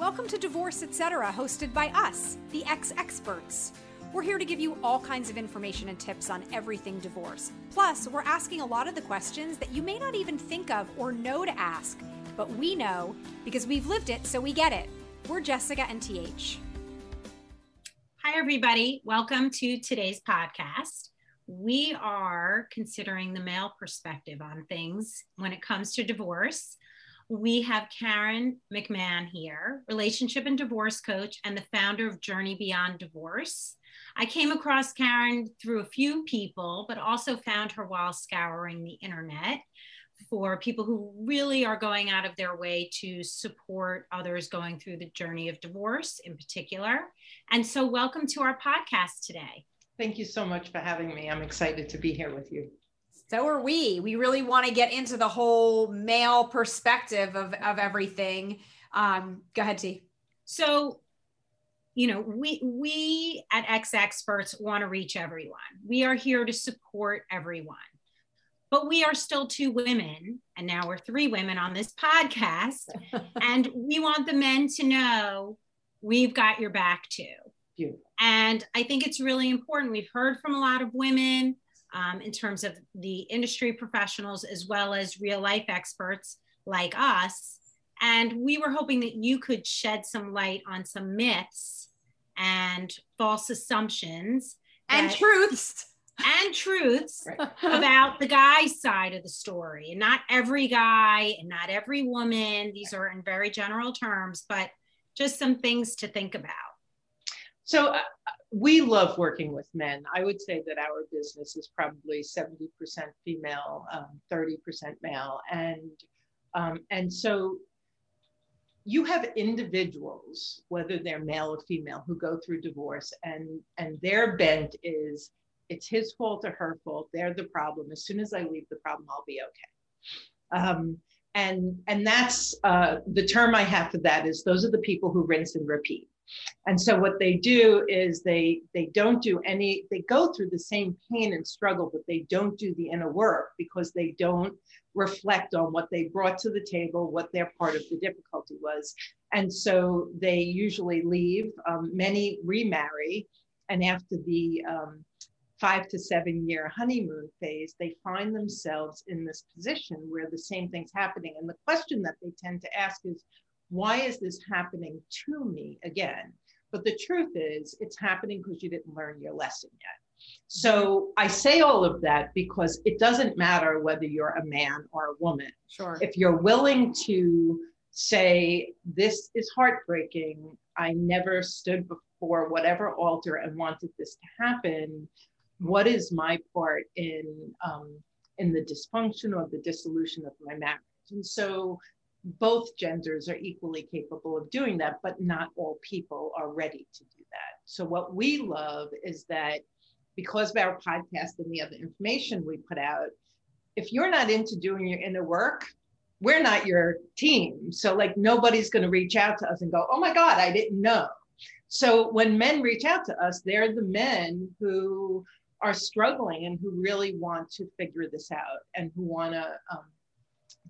Welcome to Divorce Etc., hosted by us, the ex experts. We're here to give you all kinds of information and tips on everything divorce. Plus, we're asking a lot of the questions that you may not even think of or know to ask, but we know because we've lived it, so we get it. We're Jessica and TH. Hi, everybody. Welcome to today's podcast. We are considering the male perspective on things when it comes to divorce we have Karen McMahon here, relationship and divorce coach and the founder of Journey Beyond Divorce. I came across Karen through a few people, but also found her while scouring the internet for people who really are going out of their way to support others going through the journey of divorce in particular. And so, welcome to our podcast today. Thank you so much for having me. I'm excited to be here with you. So are we. We really want to get into the whole male perspective of, of everything. Um, go ahead, T. So, you know, we we at Ex Experts want to reach everyone. We are here to support everyone. But we are still two women, and now we're three women on this podcast. and we want the men to know we've got your back too. Beautiful. And I think it's really important. We've heard from a lot of women um, in terms of the industry professionals as well as real life experts like us. And we were hoping that you could shed some light on some myths and false assumptions and truths and truths about the guy's side of the story. And not every guy and not every woman, these are in very general terms, but just some things to think about. So, uh, we love working with men. I would say that our business is probably 70% female, um, 30% male. And, um, and so you have individuals, whether they're male or female, who go through divorce and, and their bent is it's his fault or her fault. They're the problem. As soon as I leave the problem, I'll be okay. Um, and and that's uh, the term I have for that is those are the people who rinse and repeat and so what they do is they they don't do any they go through the same pain and struggle but they don't do the inner work because they don't reflect on what they brought to the table what their part of the difficulty was and so they usually leave um, many remarry and after the um, five to seven year honeymoon phase, they find themselves in this position where the same thing's happening. And the question that they tend to ask is, why is this happening to me again? But the truth is, it's happening because you didn't learn your lesson yet. So I say all of that because it doesn't matter whether you're a man or a woman. Sure. If you're willing to say, This is heartbreaking, I never stood before whatever altar and wanted this to happen. What is my part in um, in the dysfunction or the dissolution of my marriage? And so both genders are equally capable of doing that, but not all people are ready to do that. So, what we love is that because of our podcast and the other information we put out, if you're not into doing your inner work, we're not your team. So, like, nobody's going to reach out to us and go, oh my God, I didn't know. So, when men reach out to us, they're the men who are struggling and who really want to figure this out and who want to um,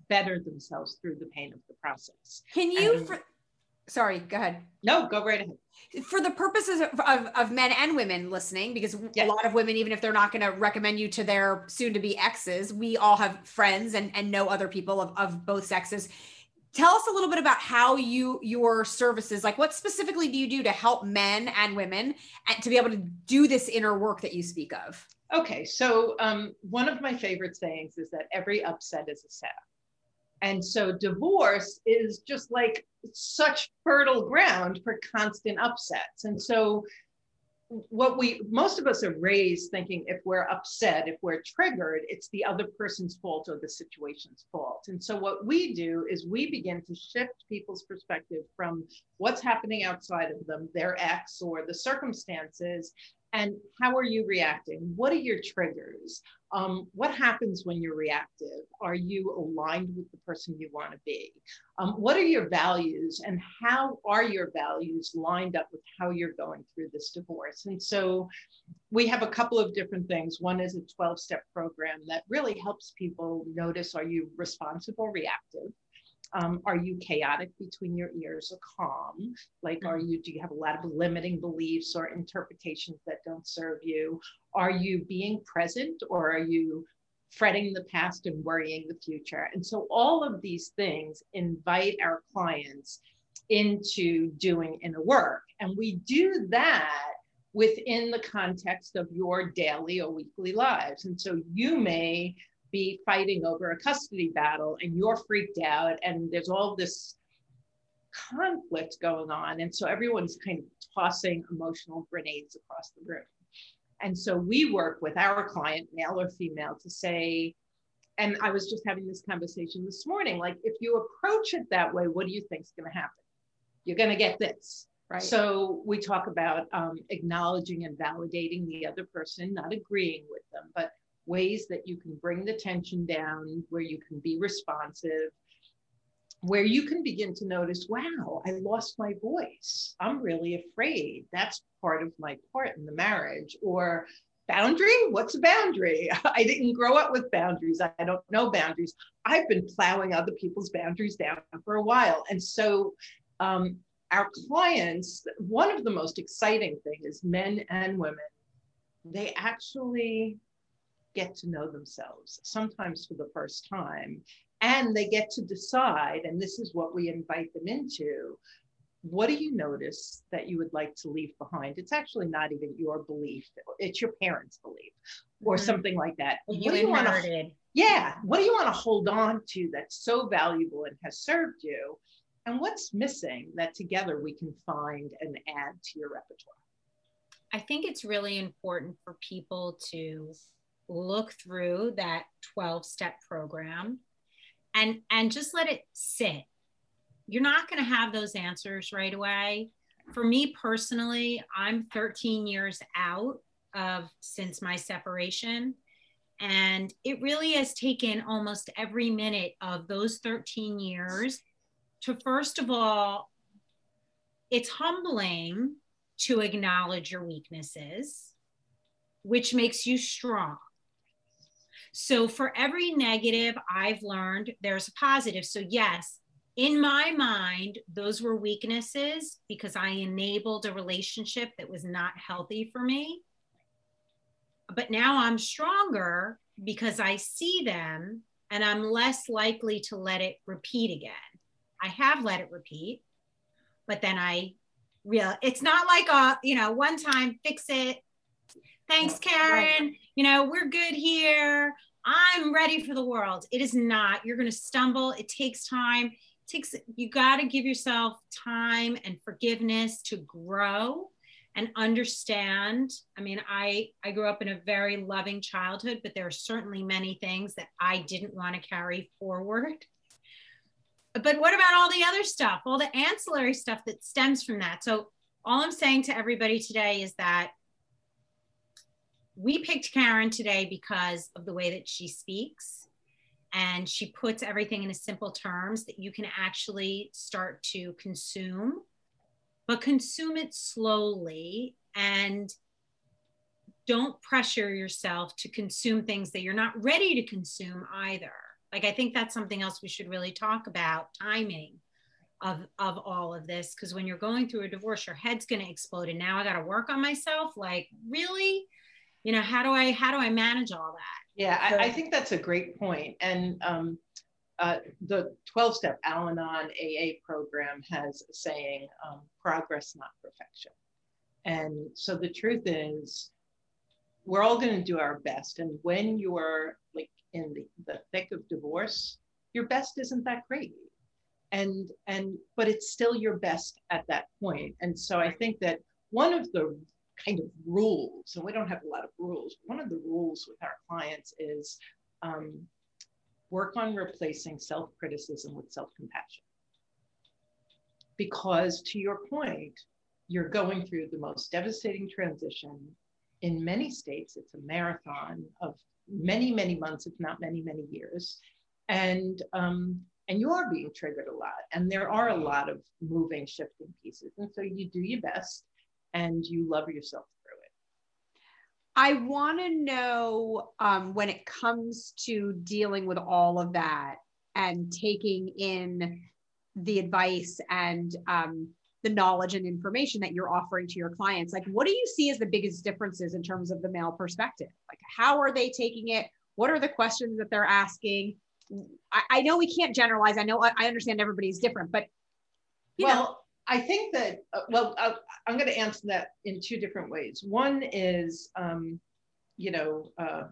better themselves through the pain of the process. Can you, and, for, sorry, go ahead. No, go right ahead. For the purposes of, of, of men and women listening, because yes. a lot of women, even if they're not going to recommend you to their soon to be exes, we all have friends and, and know other people of, of both sexes. Tell us a little bit about how you your services like what specifically do you do to help men and women and to be able to do this inner work that you speak of okay so um, one of my favorite sayings is that every upset is a setup and so divorce is just like such fertile ground for constant upsets. And so what we most of us are raised thinking if we're upset, if we're triggered, it's the other person's fault or the situation's fault. And so what we do is we begin to shift people's perspective from what's happening outside of them, their ex or the circumstances, and how are you reacting? What are your triggers? Um, what happens when you're reactive? Are you aligned with the person you want to be? Um, what are your values and how are your values lined up with how you're going through this divorce? And so we have a couple of different things. One is a 12 step program that really helps people notice are you responsible, reactive? Um, are you chaotic between your ears or calm? Like, are you, do you have a lot of limiting beliefs or interpretations that don't serve you? Are you being present or are you fretting the past and worrying the future? And so all of these things invite our clients into doing inner work. And we do that within the context of your daily or weekly lives. And so you may be fighting over a custody battle and you're freaked out and there's all this conflict going on. And so everyone's kind of tossing emotional grenades across the room. And so we work with our client, male or female, to say, and I was just having this conversation this morning like, if you approach it that way, what do you think is going to happen? You're going to get this. Right. So we talk about um, acknowledging and validating the other person, not agreeing with them, but ways that you can bring the tension down, where you can be responsive, where you can begin to notice, wow, I lost my voice. I'm really afraid. That's part of my part in the marriage. Or boundary? What's a boundary? I didn't grow up with boundaries. I don't know boundaries. I've been plowing other people's boundaries down for a while. And so um, our clients, one of the most exciting things, is men and women, they actually get to know themselves, sometimes for the first time. And they get to decide, and this is what we invite them into. What do you notice that you would like to leave behind? It's actually not even your belief, it's your parents' belief or mm-hmm. something like that. You what do you want to, yeah. What do you want to hold on to that's so valuable and has served you? And what's missing that together we can find and add to your repertoire? I think it's really important for people to look through that 12 step program and and just let it sit. You're not going to have those answers right away. For me personally i'm 13 years out of since my separation and it really has taken almost every minute of those 13 years to first of all it's humbling to acknowledge your weaknesses which makes you strong so for every negative I've learned, there's a positive. So, yes, in my mind, those were weaknesses because I enabled a relationship that was not healthy for me. But now I'm stronger because I see them and I'm less likely to let it repeat again. I have let it repeat, but then I real it's not like a, you know, one time fix it, thanks karen right. you know we're good here. I'm ready for the world. It is not. You're going to stumble. It takes time. It takes you got to give yourself time and forgiveness to grow and understand. I mean i i grew up in a very loving childhood but there are certainly many things that i didn't want to carry forward. But what about all the other stuff all the ancillary stuff that stems from that? So all i'm saying to everybody today is that we picked Karen today because of the way that she speaks and she puts everything in simple terms that you can actually start to consume, but consume it slowly and don't pressure yourself to consume things that you're not ready to consume either. Like, I think that's something else we should really talk about timing of, of all of this. Because when you're going through a divorce, your head's going to explode. And now I got to work on myself. Like, really? You know how do i how do i manage all that yeah so, I, I, think that's a great point and um, uh, the 12 step Al Anon AA program has a saying, um, progress, not perfection. And so the truth is, we're all going to do our best. And when you're like in the, the thick of divorce, your best isn't that great. And, and, but it's still your best at that point. And so I think that one of the kind of rules, and we don't have a lot of rules. One of the rules with our clients is um, work on replacing self criticism with self compassion. Because to your point, you're going through the most devastating transition. In many states, it's a marathon of many, many months, if not many, many years. And um, and you are being triggered a lot and there are a lot of moving shifting pieces and so you do your best and you love yourself through it. I want to know um, when it comes to dealing with all of that, and taking in the advice and um, the knowledge and information that you're offering to your clients like what do you see as the biggest differences in terms of the male perspective like how are they taking it what are the questions that they're asking i, I know we can't generalize i know i understand everybody's different but well know. I think that uh, well uh, i'm going to answer that in two different ways. One is um, you know uh,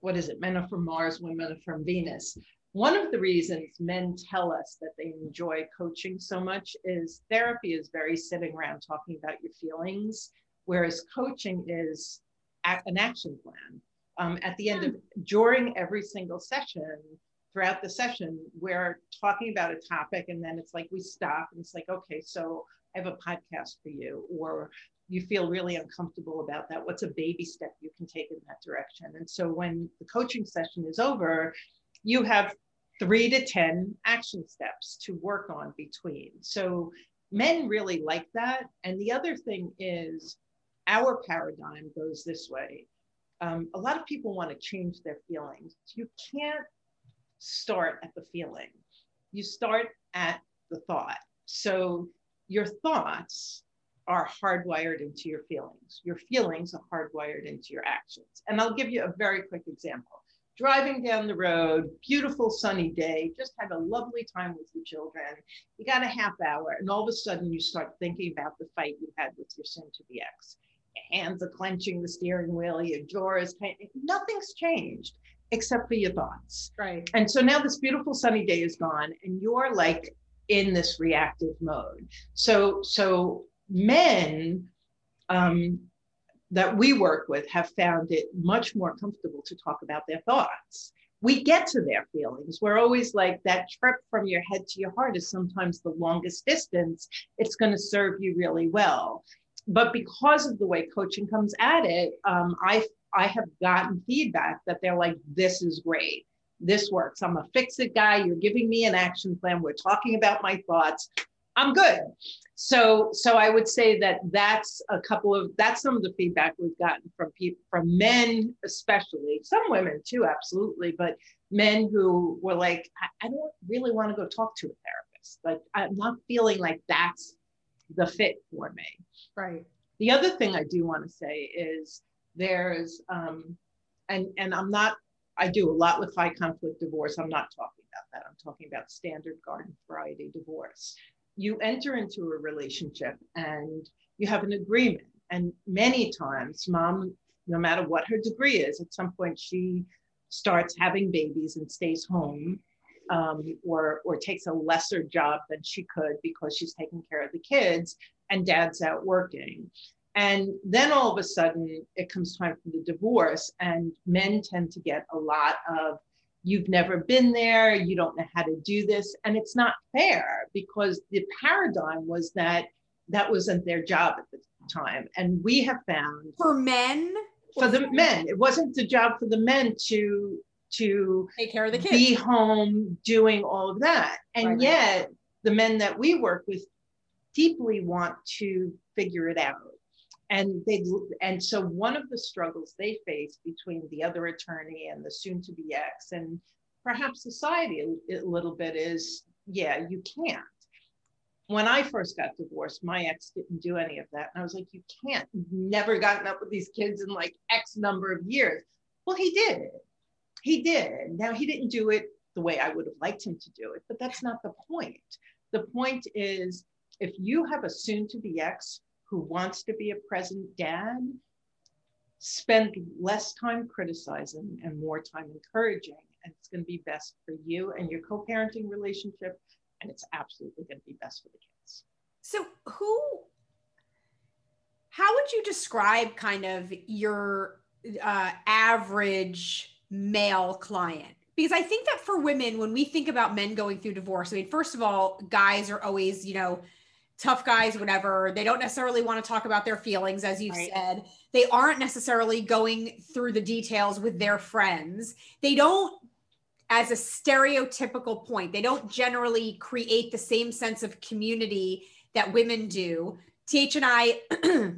what is it? Men are from mars women are from venus. One of the reasons men tell us that they enjoy coaching so much is therapy is very sitting around talking about your feelings, whereas coaching is an action plan. Um, at the end of during every single session, throughout the session, we're talking about a topic, and then it's like we stop and it's like, okay, so I have a podcast for you, or you feel really uncomfortable about that. What's a baby step you can take in that direction? And so when the coaching session is over, you have three to 10 action steps to work on between. So men really like that. And the other thing is our paradigm goes this way. Um, a lot of people want to change their feelings. You can't start at the feeling, you start at the thought. So your thoughts are hardwired into your feelings. Your feelings are hardwired into your actions. And I'll give you a very quick example driving down the road, beautiful sunny day, just had a lovely time with your children. You got a half hour, and all of a sudden you start thinking about the fight you had with your soon to be ex. Your hands are clenching the steering wheel, your jaw is tight. nothing's changed except for your thoughts. Right. And so now this beautiful sunny day is gone, and you're like in this reactive mode. So so men um, that we work with have found it much more comfortable to talk about their thoughts. We get to their feelings. We're always like that trip from your head to your heart is sometimes the longest distance. It's going to serve you really well. But because of the way coaching comes at it, um, I I have gotten feedback that they're like, "This is great. This works. I'm a fix it guy. You're giving me an action plan. We're talking about my thoughts. I'm good. So, so I would say that that's a couple of that's some of the feedback we've gotten from people, from men especially, some women too, absolutely, but men who were like, I, I don't really want to go talk to a therapist. Like, I'm not feeling like that's the fit for me. Right. The other thing I do want to say is there's, um, and and I'm not. I do a lot with high conflict divorce. I'm not talking about that. I'm talking about standard garden variety divorce you enter into a relationship and you have an agreement. And many times, mom, no matter what her degree is, at some point she starts having babies and stays home um, or, or takes a lesser job than she could because she's taking care of the kids and dad's out working. And then all of a sudden, it comes time for the divorce, and men tend to get a lot of you've never been there, you don't know how to do this. And it's not fair because the paradigm was that that wasn't their job at the time. And we have found for men, for the men, it wasn't the job for the men to to take care of the kids, be home doing all of that. And right, yet the men that we work with deeply want to figure it out and they and so one of the struggles they face between the other attorney and the soon to be ex and perhaps society a, little bit is yeah you can't. When i first got divorced my ex didn't do any of that. And i was like you can't. You've never gotten up with these kids in like x number of years. Well he did. He did. Now he didn't do it the way i would have liked him to do it but that's not the point. The point is if you have a soon to be ex who wants to be a present dad, spend less time criticizing and more time encouraging. And it's going to be best for you and your co parenting relationship. And it's absolutely going to be best for the kids. So, who, how would you describe kind of your uh, average male client? Because I think that for women, when we think about men going through divorce, I mean, first of all, guys are always, you know, tough guys, whatever. They don't necessarily want to talk about their feelings, as you right. said. They aren't necessarily going through the details with their friends. They don't, as a stereotypical point, they don't generally create the same sense of community that women do. TH and I,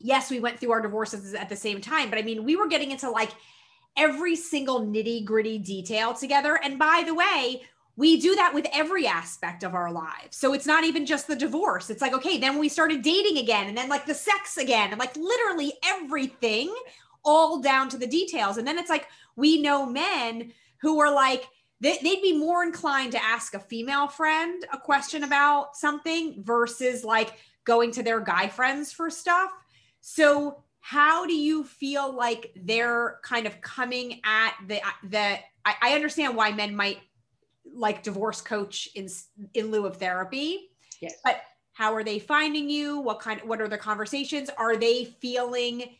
yes, we went through our divorces at the same time, but I mean, we were getting into like every single nitty gritty detail together. And by the way, we do that with every aspect of our lives. So it's not even just the divorce. It's like, okay, then we started dating again and then like the sex again and like literally everything all down to the details. And then it's like, we know men who are like, they, would be more inclined to ask a female friend a question about something versus like going to their guy friends for stuff. So how do you feel like they're kind of coming at the the I, I understand why men might like divorce coach in in lieu of therapy. Yes. But how are they finding you? What kind what are the conversations? Are they feeling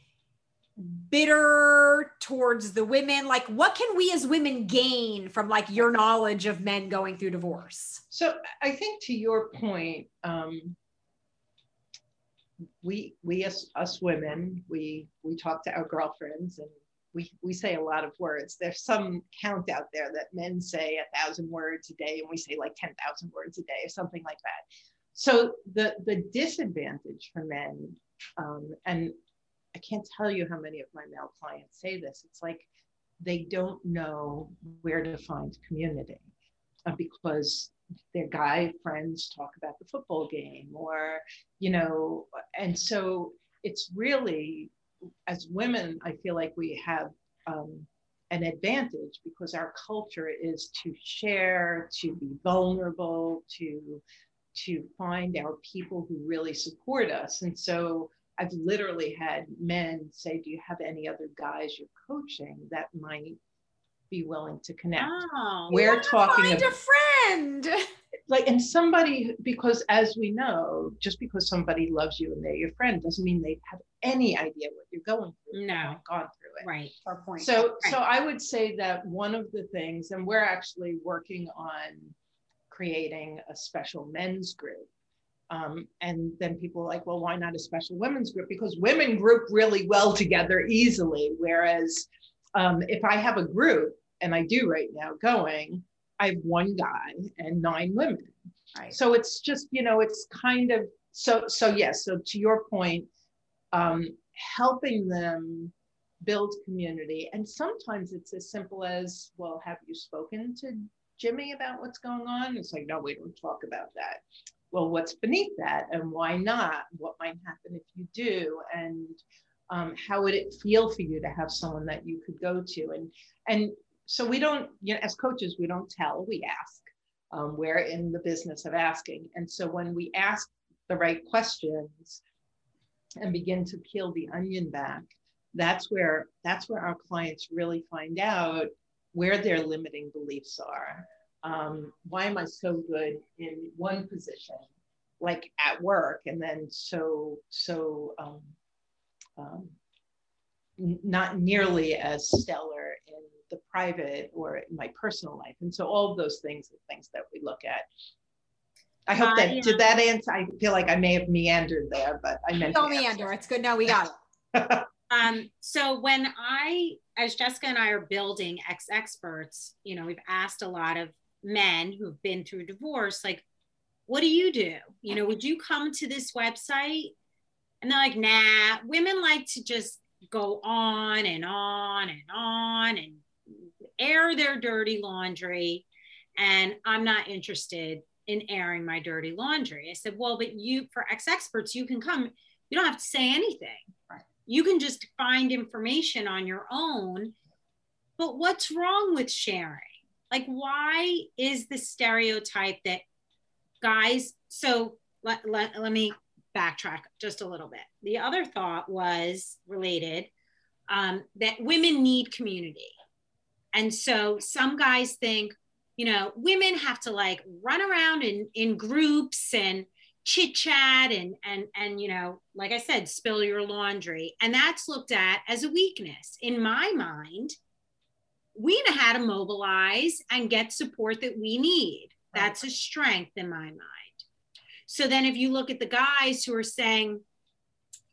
bitter towards the women? Like what can we as women gain from like your knowledge of men going through divorce? So I think to your point, um, we we as us women, we we talk to our girlfriends and we, we say a lot of words. There's some count out there that men say a thousand words a day, and we say like 10,000 words a day or something like that. So the, the disadvantage for men, um, and I can't tell you how many of my male clients say this, it's like they don't know where to find community uh, because their guy friends talk about the football game or, you know, and so it's really as women, I feel like we have um, an advantage because our culture is to share, to be vulnerable, to to find our people who really support us. And so I've literally had men say, "Do you have any other guys you're coaching that might be willing to connect?" Oh, We're talking find about, a friend like and somebody because as we know just because somebody loves you and they're your friend doesn't mean they have any idea what you're going through no. gone through it. Right. Our point. So right. so i would say that one of the things and we're actually working on creating a special men's group um, and then people are like well why not a special women's group? Because women group really well together easily whereas um, if i have a group and i do right now going I have one guy and nine women. Right. So it's just, you know, it's kind of so so yes. So to your point, um, helping them build community, and sometimes it's as simple as, well, have you spoken to Jimmy about what's going on? It's like, no, we don't talk about that. Well, what's beneath that, and why not? What might happen if you do, and um, how would it feel for you to have someone that you could go to, and and so we don't, you know, as coaches, we don't tell, we ask. Um, we're in the business of asking. And so when we ask the right questions and begin to peel the onion back, that's where that's where our clients really find out where their limiting beliefs are. Um, why am I so good in one position, like at work, and then so so um, um, not nearly as stellar the private or my personal life. And so all of those things are things that we look at. I hope uh, that yeah. did that answer. I feel like I may have meandered there, but I meant don't meander. It's good. No, we got it. um, so when I, as Jessica and I are building ex experts, you know, we've asked a lot of men who've been through divorce, like, what do you do? You know, would you come to this website? And they're like, nah, women like to just go on and on and on and air their dirty laundry and I'm not interested in airing my dirty laundry. I said, well, but you, for ex experts, you can come, you don't have to say anything. Right. You can just find information on your own. But what's wrong with sharing? Like, why is the stereotype that guys, so let, let, let me backtrack just a little bit. The other thought was related um, that women need community. And so some guys think, you know, women have to like run around in, in groups and chit chat and, and, and, you know, like I said, spill your laundry. And that's looked at as a weakness. In my mind, we know how to mobilize and get support that we need. That's a strength in my mind. So then if you look at the guys who are saying,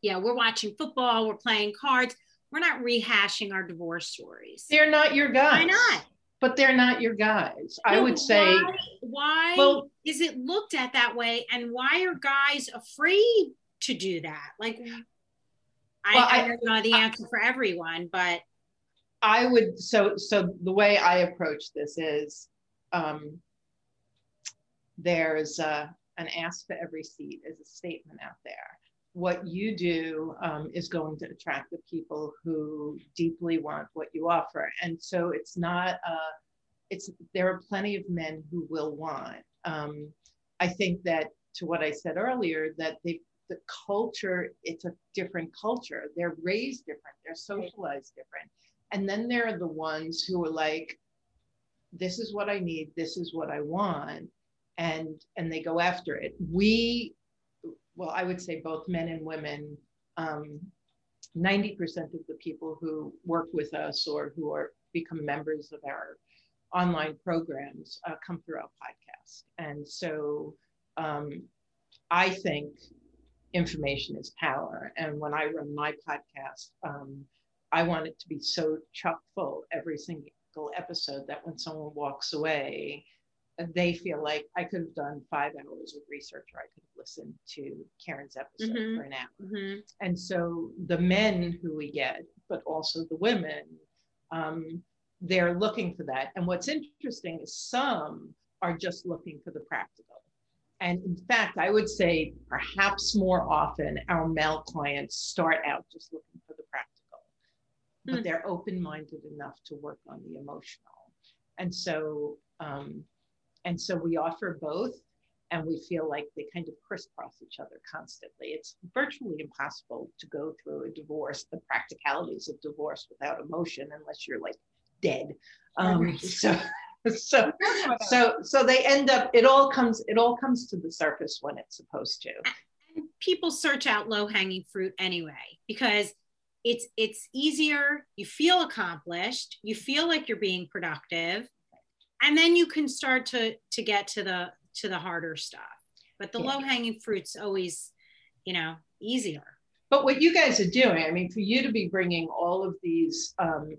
yeah, we're watching football, we're playing cards, we're not rehashing our divorce stories. They're not your guys. Why not? But they're not your guys. I would say. Why, why well, is it looked at that way? And why are guys afraid to do that? Like, well, I, I, don't know the answer I, for everyone, but. I would so so the way I approach this is um, there's uh, an ask for every seat is a statement out there. What you do um, is going to attract the people who deeply want what you offer, and so it's not. Uh, it's there are plenty of men who will want. Um, I think that to what I said earlier, that they the culture it's a different culture. They're raised different. They're socialized different and then there are the ones who are like, this is what I need, this is what I want, and and they go after it. We, well, I would say both men and women, um, 90% of the people who work with us or who are become members of our online programs uh, come through our podcast. And so um, I think information is power. And when I run my podcast, um, I want it to be so chock full every single episode that when someone walks away, they feel like I could have done five hours of research or I could have listened to Karen's episode mm-hmm. for an hour. Mm-hmm. And so the men who we get, but also the women, um, they're looking for that. And what's interesting is some are just looking for the practical. And in fact, I would say perhaps more often our male clients start out just looking for the practical but mm. they're open-minded enough to work on the emotional and so um, and so we offer both and we feel like they kind of crisscross each other constantly. It's virtually impossible to go through a divorce the practicalities of divorce without emotion unless you're like dead. Um, so so so so they end up it all comes it all comes to the surface when it's supposed to. And people search out low hanging fruit anyway because it's it's easier you feel accomplished you feel like you're being productive and then you can start to to get to the to the harder stuff but the yeah. low hanging fruits always you know easier but what you guys are doing i mean for you to be bringing all of these um,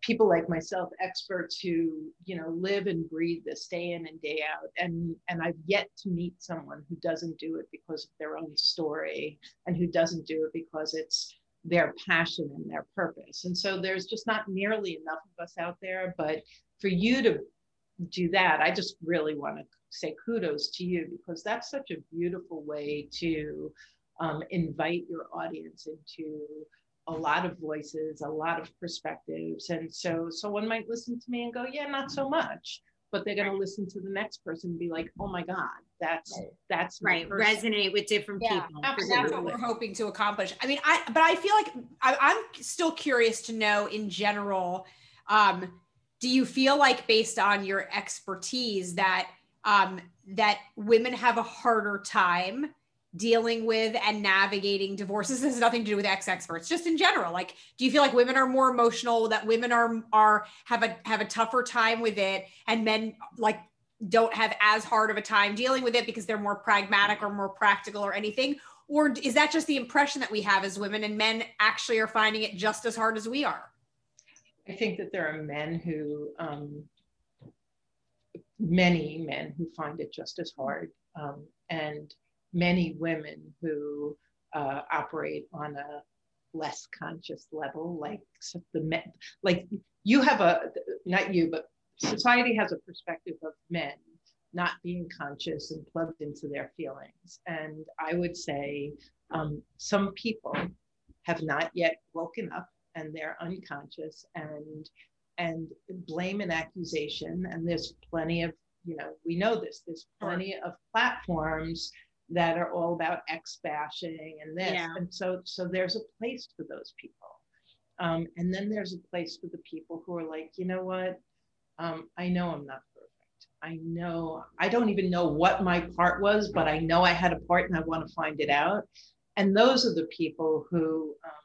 people like myself experts who you know live and breathe this day in and day out and and i've yet to meet someone who doesn't do it because of their own story and who doesn't do it because it's their passion and their purpose. And so there's just not nearly enough of us out there. But for you to do that, I just really want to say kudos to you because that's such a beautiful way to um, invite your audience into a lot of voices, a lot of perspectives. And so someone might listen to me and go, yeah, not so much but they're going to listen to the next person and be like, "Oh my God, that's that's right." Resonate with different yeah, people. Absolutely. That's what we're hoping to accomplish. I mean, I but I feel like I, am still curious to know in general. Um, do you feel like, based on your expertise, that um, that women have a harder time dealing with and navigating divorces? This has nothing to do with ex experts just in general. Like do you feel like women are more emotional that women are are have a have a tougher time with it and men like don't have as hard of a time dealing with it because they're more pragmatic or more practical or anything? Or is that just the impression that we have as women and men actually are finding it just as hard as we are i think that there are men who um, many men who find it just as hard um, and many women who uh, operate on a less conscious level, like the men, like you have a, not you, but society has a perspective of men not being conscious and plugged into their feelings. And I would say um, some people have not yet woken up and they're unconscious and and blame and accusation. And there's plenty of, you know, we know this, there's plenty of platforms that are all about X bashing and this. Yeah. And so, so there's a place for those people. Um, and then there's a place for the people who are like, you know what? Um, I know I'm not perfect. I know I don't even know what my part was, but I know I had a part and I want to find it out. And those are the people who, um,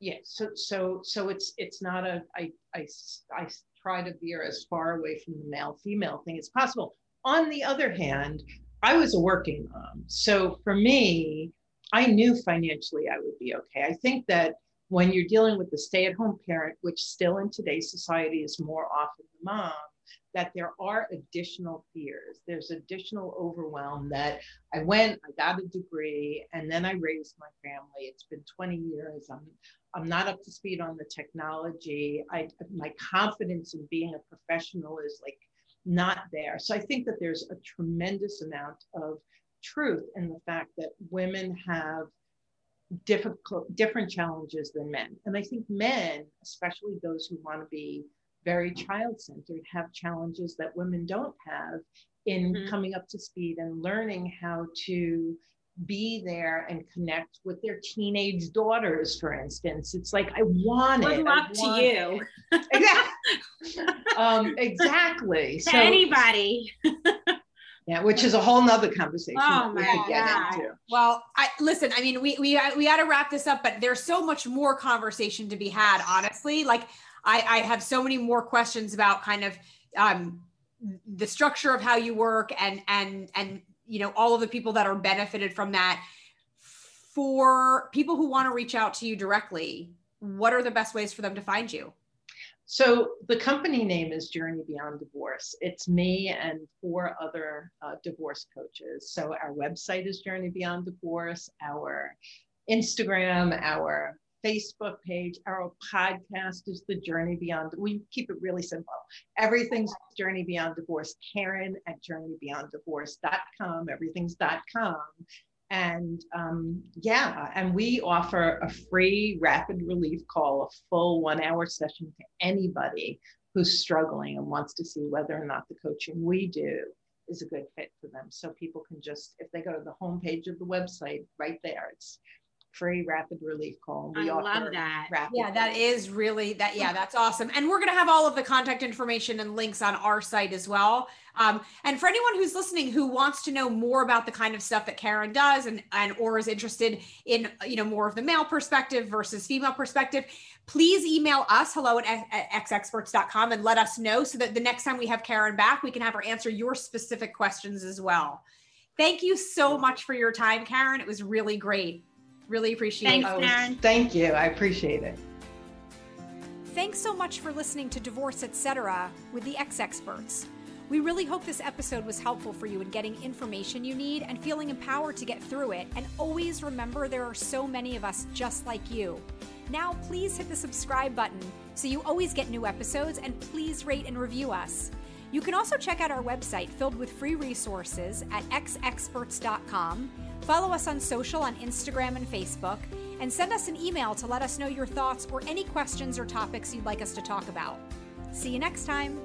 yeah. So, so, so it's it's not a. I I I try to veer as far away from the male female thing as possible. On the other hand, I was a working mom. So for me, I knew financially I would be okay. I think that when you're dealing with the stay at home parent, which still in today's society is more often the mom, that there are additional fears. There's additional overwhelm that I went, I got a degree, and then I raised my family. It's been 20 years. I'm I'm not up to speed on the technology. I my confidence in being a professional is like not there. So I think that there's a tremendous amount of truth in the fact that women have difficult different challenges than men. And I think men, especially those who want to be very child centered have challenges that women don't have in mm-hmm. coming up to speed and learning how to be there and connect with their teenage daughters, for instance. It's like, I want Good it. luck to you. exactly. um, exactly. to so, anybody. yeah, which is a whole nother conversation. Oh my God. Well, I listen, I mean, we we we got to wrap this up, but there's so much more conversation to be had, honestly. Like I, I have so many more questions about kind of um, the structure of how you work and and and you know all of the people that are benefited from that. For people who want to reach out to you directly, what are the best ways for them to find you? So the company name is Journey Beyond Divorce. It's me and four other uh, divorce coaches. So our website is Journey Beyond Divorce. Our Instagram, our Facebook page. Our podcast is The Journey Beyond. We keep it really simple. Everything's Journey Beyond Divorce. Karen at journeybeyonddivorce.com. Everything's .com. And um, yeah, and we offer a free rapid relief call, a full one hour session to anybody who's struggling and wants to see whether or not the coaching we do is a good fit for them. So people can just, if they go to the homepage of the website, right there, it's free rapid relief call. We I love that. yeah, that relief. is really that. Yeah, that's awesome. And we're going to have all of the contact information and links on our site as well. Um, and for anyone who's listening who wants to know more about the kind of stuff that Karen does and, and or is interested in, you know, more of the male perspective versus female perspective, please email us hello at, at xexperts.com and let us know so that the next time we have Karen back, we can have her answer your specific questions as well. Thank you so much for your time, Karen. It was really great. Really appreciate Thanks, it. Karen. Thank you. I appreciate it. Thanks so much for listening to Divorce Etc. with the Ex Experts. We really hope this episode was helpful for you in getting information you need and feeling empowered to get through it. And always remember there are so many of us just like you. Now, please hit the subscribe button so you always get new episodes and please rate and review us. You can also check out our website filled with free resources at xexperts.com Follow us on social on Instagram and Facebook, and send us an email to let us know your thoughts or any questions or topics you'd like us to talk about. See you next time.